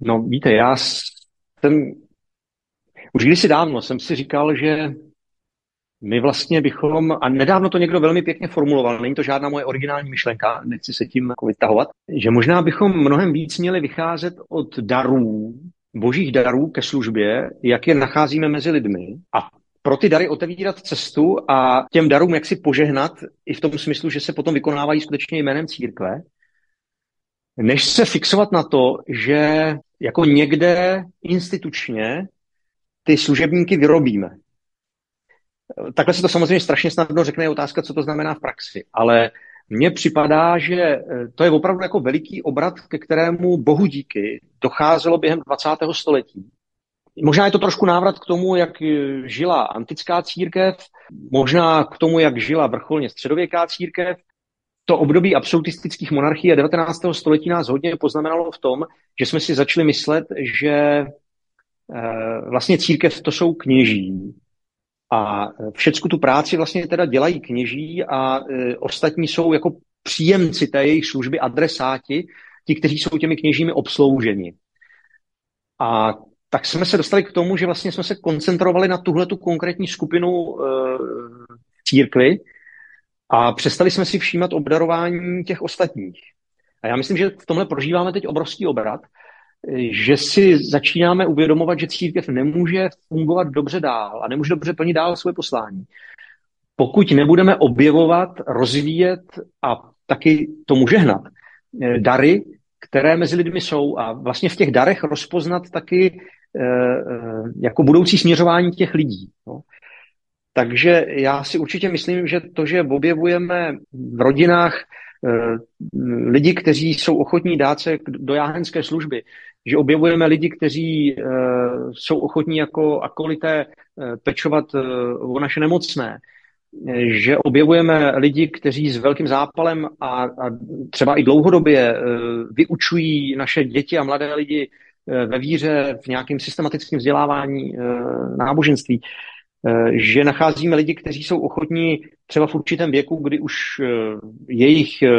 No víte, já jsem už kdysi dávno jsem si říkal, že my vlastně bychom, a nedávno to někdo velmi pěkně formuloval, není to žádná moje originální myšlenka, nechci se tím jako vytahovat, že možná bychom mnohem víc měli vycházet od darů, božích darů ke službě, jak je nacházíme mezi lidmi a pro ty dary otevírat cestu a těm darům jak si požehnat i v tom smyslu, že se potom vykonávají skutečně jménem církve, než se fixovat na to, že jako někde institučně ty služebníky vyrobíme. Takhle se to samozřejmě strašně snadno řekne, je otázka, co to znamená v praxi, ale mně připadá, že eh, to je opravdu jako veliký obrat, ke kterému bohu díky docházelo během 20. století. Možná je to trošku návrat k tomu, jak eh, žila antická církev, možná k tomu, jak žila vrcholně středověká církev. To období absolutistických monarchií a 19. století nás hodně poznamenalo v tom, že jsme si začali myslet, že eh, vlastně církev to jsou kněží, a všecku tu práci vlastně teda dělají kněží a e, ostatní jsou jako příjemci té jejich služby, adresáti, ti, kteří jsou těmi kněžími obslouženi. A tak jsme se dostali k tomu, že vlastně jsme se koncentrovali na tuhle tu konkrétní skupinu e, církvy a přestali jsme si všímat obdarování těch ostatních. A já myslím, že v tomhle prožíváme teď obrovský obrat, že si začínáme uvědomovat, že církev nemůže fungovat dobře dál a nemůže dobře plnit dál svoje poslání. Pokud nebudeme objevovat, rozvíjet a taky tomu žehnat eh, dary, které mezi lidmi jsou a vlastně v těch darech rozpoznat taky eh, eh, jako budoucí směřování těch lidí. No. Takže já si určitě myslím, že to, že objevujeme v rodinách lidi, kteří jsou ochotní dát se do jáhenské služby, že objevujeme lidi, kteří jsou ochotní jako akolité pečovat o naše nemocné, že objevujeme lidi, kteří s velkým zápalem a, a třeba i dlouhodobě vyučují naše děti a mladé lidi ve víře, v nějakém systematickém vzdělávání náboženství. Eh, že nacházíme lidi, kteří jsou ochotní třeba v určitém věku, kdy už eh, jejich eh,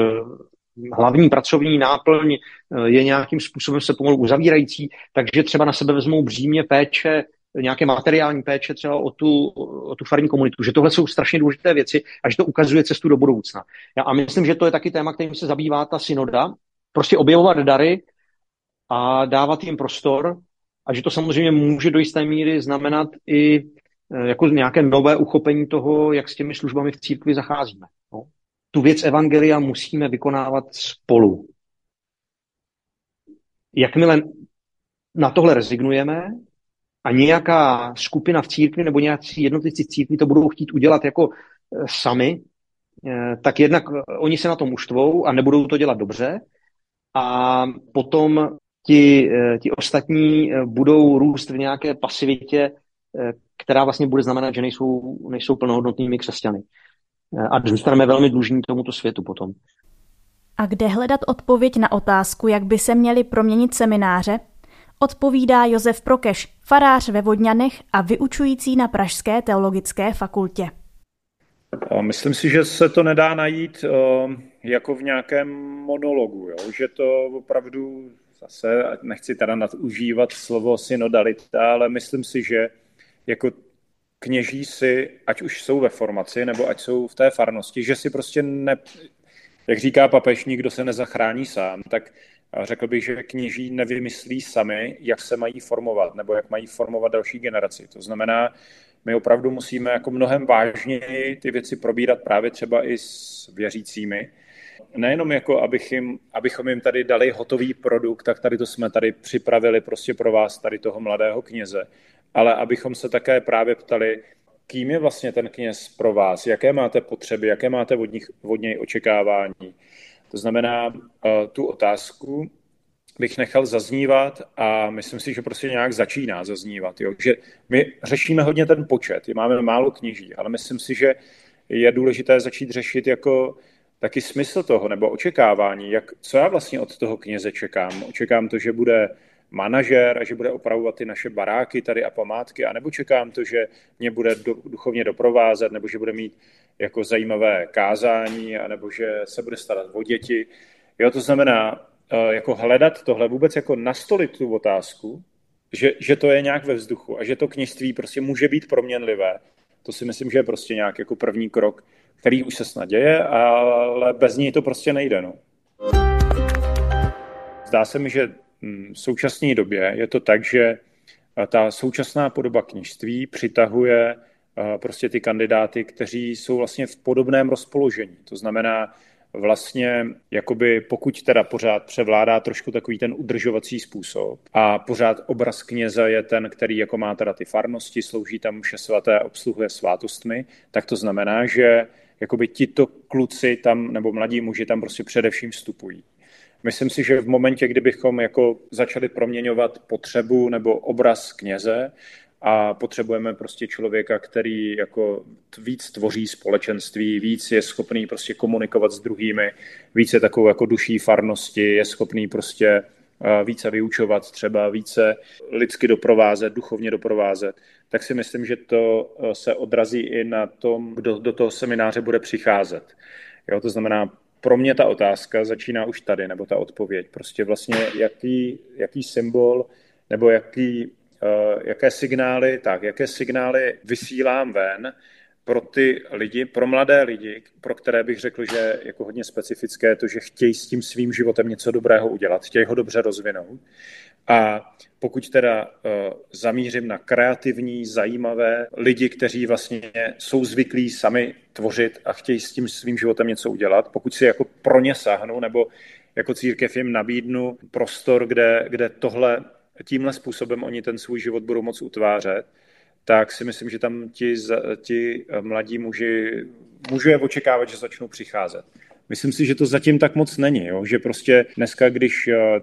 hlavní pracovní náplň je nějakým způsobem se pomalu uzavírající, takže třeba na sebe vezmou břímě péče, nějaké materiální péče třeba o tu, o tu farní komunitu, že tohle jsou strašně důležité věci a že to ukazuje cestu do budoucna. A myslím, že to je taky téma, kterým se zabývá ta synoda, prostě objevovat dary a dávat jim prostor a že to samozřejmě může do jisté míry znamenat i Eh, jako nějaké nové uchopení toho, jak s těmi službami v církvi zacházíme. Tu věc evangelia musíme vykonávat spolu. Jakmile na tohle rezignujeme a nějaká skupina v církvi nebo nějací jednotlivci v církvi to budou chtít udělat jako eh, sami, eh, tak jednak oni se na tom uštvou a nebudou to dělat dobře a potom ti, ti ostatní budou růst v nějaké pasivitě, která vlastně bude znamenat, že nejsou, nejsou plnohodnotnými křesťany. A zůstaneme velmi dlužní tomuto světu potom. A kde hledat odpověď na otázku, jak by se měly proměnit semináře, odpovídá Josef Prokeš, farář ve Vodňanech a vyučující na Pražské teologické fakultě. Myslím si, že se to nedá najít jako v nějakém monologu, jo? že to opravdu zase, nechci teda nadužívat slovo synodalita, ale myslím si, že jako kněží si, ať už jsou ve formaci, nebo ať jsou v té farnosti, že si prostě ne, jak říká papež, nikdo se nezachrání sám, tak řekl bych, že kněží nevymyslí sami, jak se mají formovat, nebo jak mají formovat další generaci. To znamená, my opravdu musíme jako mnohem vážněji ty věci probírat právě třeba i s věřícími. Nejenom jako, abych jim, abychom jim tady dali hotový produkt, tak tady to jsme tady připravili prostě pro vás, tady toho mladého kněze, ale abychom se také právě ptali, kým je vlastně ten kněz pro vás, jaké máte potřeby, jaké máte od, nich, od něj očekávání. To znamená, uh, tu otázku bych nechal zaznívat a myslím si, že prostě nějak začíná zaznívat. Jo? Že my řešíme hodně ten počet, máme málo kněží, ale myslím si, že je důležité začít řešit jako taky smysl toho nebo očekávání, jak, co já vlastně od toho kněze čekám. Očekám to, že bude manažer a že bude opravovat ty naše baráky tady a památky, anebo čekám to, že mě bude do, duchovně doprovázet, nebo že bude mít jako zajímavé kázání, anebo že se bude starat o děti. Jo, to znamená, eh, jako hledat tohle, vůbec jako nastolit tu otázku, že, že to je nějak ve vzduchu a že to kněžství prostě může být proměnlivé. To si myslím, že je prostě nějak jako první krok, který už se snad děje, ale bez ní to prostě nejde. No. Zdá se mi, že v současné době je to tak, že eh, ta současná podoba knižství přitahuje eh, prostě ty kandidáty, kteří jsou vlastně v podobném rozpoložení. To znamená, vlastně, jakoby pokud teda pořád převládá trošku takový ten udržovací způsob a pořád obraz kněze je ten, který jako má teda ty farnosti, slouží tam vše svaté, obsluhuje svátostmi, tak to znamená, že jakoby tito kluci tam, nebo mladí muži tam prostě především vstupují. Myslím si, že v momentě, kdybychom jako začali proměňovat potřebu nebo obraz kněze, a potřebujeme prostě člověka, který jako víc tvoří společenství, víc je schopný prostě komunikovat s druhými, víc je takovou jako duší farnosti, je schopný prostě eh, více vyučovat, třeba více lidsky doprovázet, duchovně doprovázet, tak si myslím, že to eh, se odrazí i na tom, kdo do toho semináře bude přicházet. Jo, to znamená, pro mě ta otázka začíná už tady, nebo ta odpověď. Prostě vlastně jaký, jaký symbol nebo jaký, uh, jaké signály, tak, jaké signály vysílám ven pro ty lidi, pro mladé lidi, pro které bych řekl, že jako hodně specifické to, že chtějí s tím svým životem něco dobrého udělat, chtějí ho dobře rozvinout. A pokud teda uh, zamířím na kreativní, zajímavé lidi, kteří vlastně jsou zvyklí sami tvořit a chtějí s tím svým životem něco udělat, pokud si jako pro ně sáhnu, nebo jako církev jim nabídnu prostor, kde, kde tohle, tímhle způsobem oni ten svůj život budou moc utvářet, tak si myslím, že tam ti, ti mladí muži, můžu je očekávat, že začnou přicházet. Myslím si, že to zatím tak moc není, jo? že prostě dneska, když eh,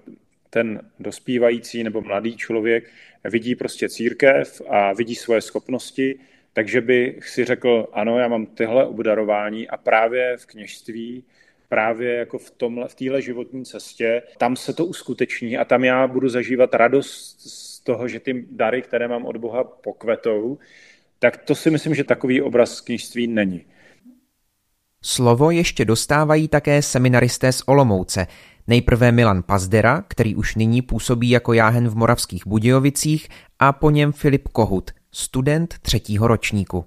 ten dospívající nebo mladý člověk vidí prostě církev a vidí svoje schopnosti, takže bych si řekl, ano, já mám tyhle obdarování a právě v kněžství, právě jako v, tomhle, v téhle životní cestě, tam se to uskuteční a tam já budu zažívat radost z toho, že ty dary, které mám od Boha, pokvetou, tak to si myslím, že takový obraz kněžství není. Slovo ještě dostávají také seminaristé z Olomouce. Nejprve Milan Pazdera, který už nyní působí jako jáhen v Moravských Budějovicích a po něm Filip Kohut, student třetího ročníku.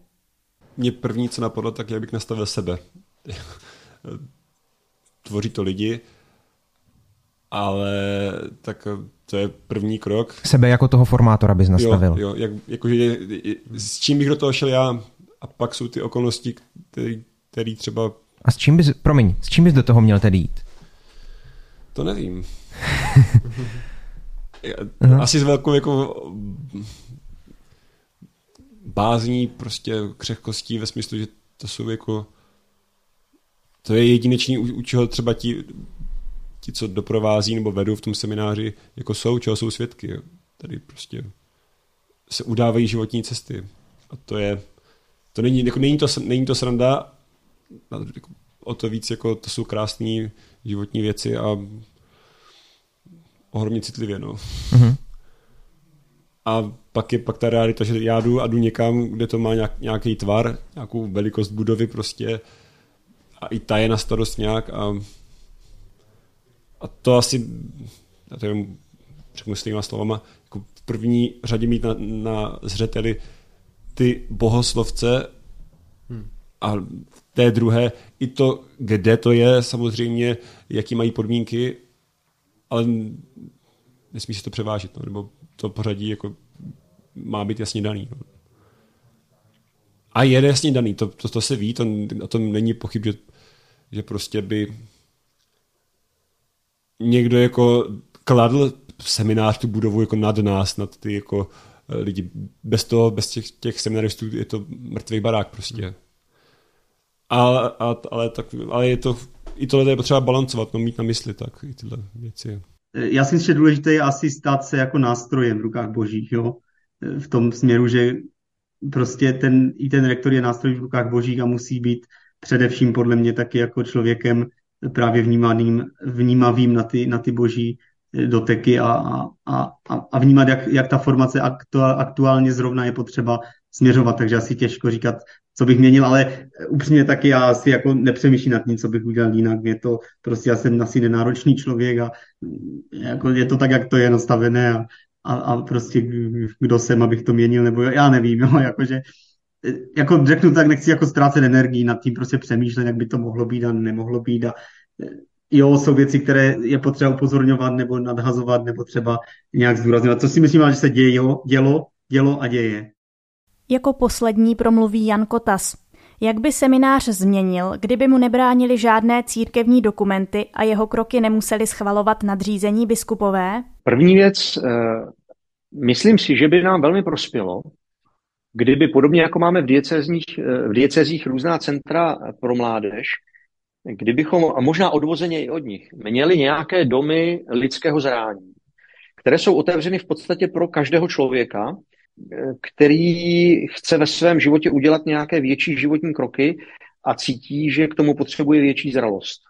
Mě první, co napadlo, tak jak bych nastavil sebe. Tvoří to lidi, ale tak to je první krok. Sebe jako toho formátora bys nastavil. Jo, jo jak, jakože, s čím bych do toho šel já a pak jsou ty okolnosti, které třeba... A s čím bys, promiň, s čím bys do toho měl tedy jít? To nevím. Asi s velkou jako bázní prostě křehkostí ve smyslu, že to jsou jako to je jedinečný, u, u čeho třeba ti, ti, co doprovází nebo vedou v tom semináři, jako jsou, čeho jsou svědky. Jo. Tady prostě se udávají životní cesty. A to je, to není, jako není, to, není to sranda, jako, o to víc, jako to jsou krásné životní věci a ohromně citlivě, no. Mm-hmm. A pak je pak ta realita, že já jdu a jdu někam, kde to má nějak, nějaký tvar, nějakou velikost budovy prostě a i ta je na starost nějak a, a to asi, já to jenom řeknu stejnýma slovama, jako v první řadě mít na, na zřeteli ty bohoslovce hmm. a v té druhé i to, kde to je, samozřejmě, jaký mají podmínky, ale nesmí se to převážit, no, nebo to pořadí jako má být jasně daný. No. A je jasně daný, to, to, to se ví, to, o tom není pochyb, že, že prostě by někdo jako kladl seminář tu budovu jako nad nás, nad ty jako eh, lidi. Bez toho, bez těch, těch seminaristů je to mrtvý barák prostě. Ale, a, ale, tak, ale je to, i tohle je potřeba balancovat, no, mít na mysli tak, i tyhle věci. Já si myslím, že důležité je asi stát se jako nástrojem v rukách božích, jo? v tom směru, že prostě ten, i ten rektor je nástroj v rukách božích a musí být především podle mě taky jako člověkem právě vnímaným, vnímavým na ty, na ty boží doteky a, a, a, a vnímat, jak, jak ta formace aktuálně zrovna je potřeba směřovat, takže asi těžko říkat, co bych měnil, ale upřímně taky já asi jako nepřemýšlím nad tím, co bych udělal jinak. Je to prostě, já jsem asi nenáročný člověk a jako je to tak, jak to je nastavené a, a, a prostě kdo jsem, abych to měnil, nebo já nevím, jo, jakože jako řeknu tak, nechci jako ztrácet energii nad tím prostě přemýšlet, jak by to mohlo být a nemohlo být a jo, jsou věci, které je potřeba upozorňovat nebo nadhazovat nebo třeba nějak zdůrazňovat. Co si myslím, že se dějo, dělo, dělo a děje. Jako poslední promluví Jan Kotas. Jak by seminář změnil, kdyby mu nebránili žádné církevní dokumenty a jeho kroky nemuseli schvalovat nadřízení biskupové? První věc, eh, myslím si, že by nám velmi prospělo, kdyby podobně jako máme v diecezích, eh, v diecezích různá centra pro mládež, kdybychom, a možná odvozeně i od nich, měli nějaké domy lidského zrání, které jsou otevřeny v podstatě pro každého člověka, který chce ve svém životě udělat nějaké větší životní kroky a cítí, že k tomu potřebuje větší zralost.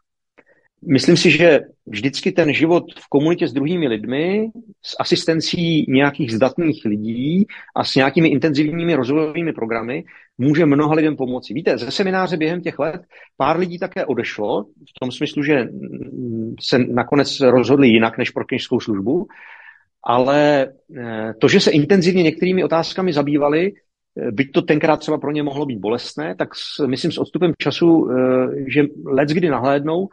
Myslím si, že vždycky ten život v komunitě s druhými lidmi, s asistencí nějakých zdatných lidí a s nějakými intenzivními rozvojovými programy může mnoha lidem pomoci. Víte, ze semináře během těch let pár lidí také odešlo, v tom smyslu, že se nakonec rozhodli jinak než pro knižskou službu, ale eh, to, že se intenzivně některými otázkami zabývali, eh, byť to tenkrát třeba pro ně mohlo být bolestné, tak s, myslím s odstupem času, eh, že let kdy nahlédnou,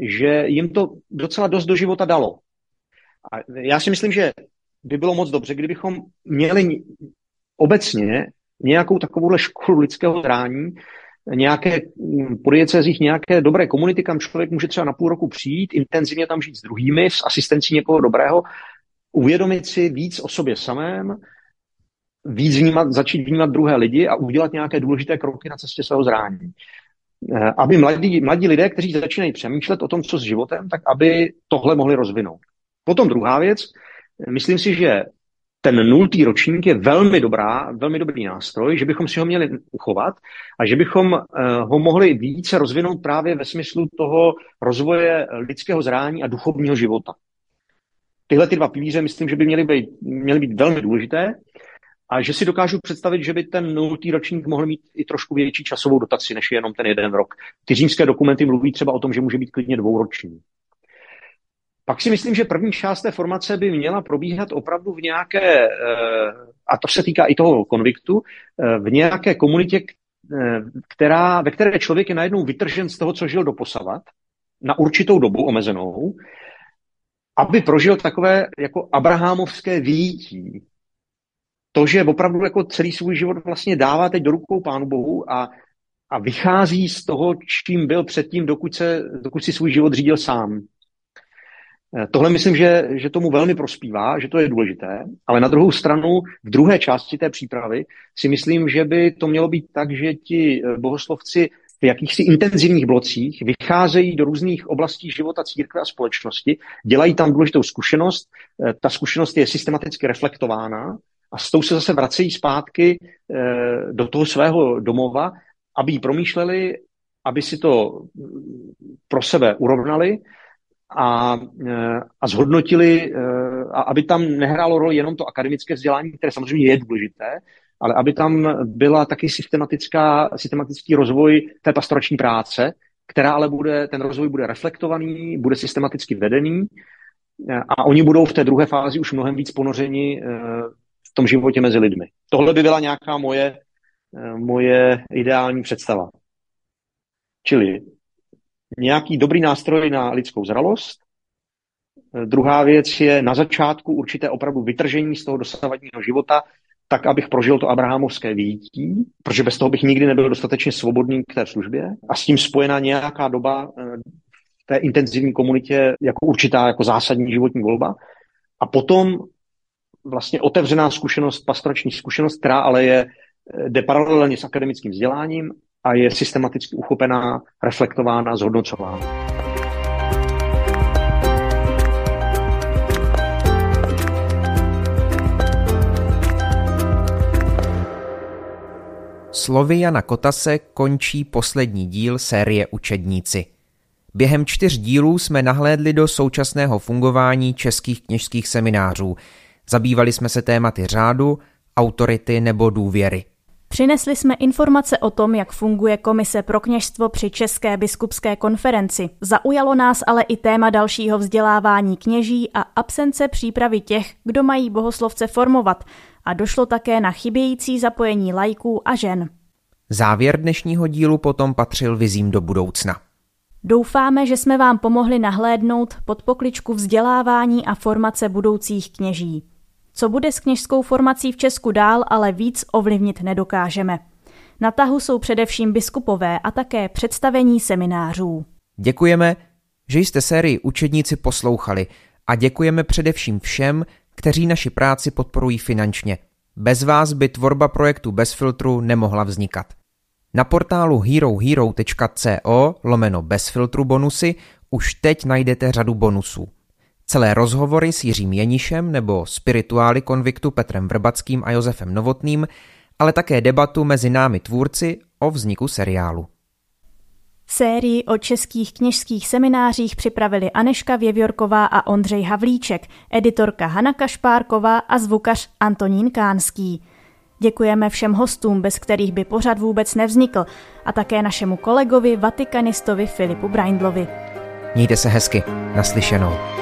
že jim to docela dost do života dalo. A já si myslím, že by bylo moc dobře, kdybychom měli obecně nějakou takovouhle školu lidského zrání, nějaké hm, po diecezích nějaké dobré komunity, kam člověk může třeba na půl roku přijít, intenzivně tam žít s druhými, s asistencí někoho dobrého uvědomit si víc o sobě samém, víc vnímat, začít vnímat druhé lidi a udělat nějaké důležité kroky na cestě svého zrání. Eh, aby mladí, mladí lidé, kteří začínají přemýšlet o tom, co s životem, tak aby tohle mohli rozvinout. Potom druhá věc, myslím si, že ten nultý ročník je velmi dobrá, velmi dobrý nástroj, že bychom si ho měli uchovat a že bychom ho mohli více rozvinout právě ve smyslu toho rozvoje lidského zrání a duchovního života. Tyhle ty dva pilíře myslím, že by měly být, měly být velmi důležité a že si dokážu představit, že by ten nultý ročník mohl mít i trošku větší časovou dotaci, než je jenom ten jeden rok. Ty římské dokumenty mluví třeba o tom, že může být klidně dvouroční. Pak si myslím, že první část té formace by měla probíhat opravdu v nějaké, eh, a to se týká i toho konviktu, eh, v nějaké komunitě, eh, která, ve které člověk je najednou vytržen z toho, co žil doposavat, na určitou dobu omezenou, aby prožil takové jako abrahamovské výjití. To, že opravdu jako celý svůj život vlastně dává teď do rukou Pánu Bohu a, a vychází z toho, čím byl předtím, dokud, se, dokud si svůj život řídil sám. Eh, tohle myslím, že, že tomu velmi prospívá, že to je důležité, ale na druhou stranu v druhé části té přípravy si myslím, že by to mělo být tak, že ti bohoslovci v jakýchsi intenzivních blocích vycházejí do různých oblastí života církve a společnosti, dělají tam důležitou zkušenost, eh, ta zkušenost je systematicky reflektována a s tou se zase vracejí zpátky do toho svého domova, aby ji promýšleli, aby si to mm, pro sebe urovnali a, e, a zhodnotili, a aby tam nehrálo roli jenom to akademické vzdělání, které samozřejmě je důležité, ale aby tam byla taky systematická, systematický rozvoj té pastorační práce, která ale bude, ten rozvoj bude reflektovaný, bude systematicky vedený e, a oni budou v té druhé fázi už mnohem víc ponořeni v tom životě mezi lidmi. Tohle by byla nějaká moje, moje ideální představa. Čili nějaký dobrý nástroj na lidskou zralost. Eh, druhá věc je na začátku určité opravdu vytržení z toho dosavadního života, tak, abych prožil to abrahamovské výjití, protože bez toho bych nikdy nebyl dostatečně svobodný k té službě. A s tím spojená nějaká doba eh, v té intenzivní komunitě jako určitá jako zásadní životní volba. A potom vlastně otevřená zkušenost, pastorační zkušenost, která ale je eh, jde paralelně s akademickým vzděláním a je systematicky uchopená, reflektována, zhodnocována. Slovy Jana Kotase končí poslední díl série Učedníci. Během čtyř dílů jsme nahlédli do současného fungování českých kněžských seminářů. Zabývali jsme se tématy řádu, autority nebo důvěry. Přinesli jsme informace o tom, jak funguje Komise pro kněžstvo při České biskupské konferenci. Zaujalo nás ale i téma dalšího vzdělávání kněží a absence přípravy těch, kdo mají bohoslovce formovat. A došlo také na chybějící zapojení lajků a žen. Závěr dnešního dílu potom patřil vizím do budoucna. Doufáme, že jsme vám pomohli nahlédnout pod pokličku vzdělávání a formace budoucích kněží. Co bude s kněžskou formací v Česku dál, ale víc ovlivnit nedokážeme. Na tahu jsou především biskupové a také představení seminářů. Děkujeme, že jste sérii Učedníci poslouchali a děkujeme především všem, kteří naši práci podporují finančně. Bez vás by tvorba projektu Bez filtru nemohla vznikat. Na portálu herohero.co lomeno bez filtru bonusy už teď najdete řadu bonusů. Celé rozhovory s Jiřím Jenišem nebo spirituály konviktu Petrem Vrbackým a Josefem Novotným, ale také debatu mezi námi tvůrci o vzniku seriálu. Sérii o českých kněžských seminářích připravili Aneška Věvjorková a Ondřej Havlíček, editorka Hana Kašpárková a zvukař Antonín Kánský. Děkujeme všem hostům, bez kterých by pořad vůbec nevznikl, a také našemu kolegovi vatikanistovi Filipu Braindlovi. Mějte se hezky, naslyšenou.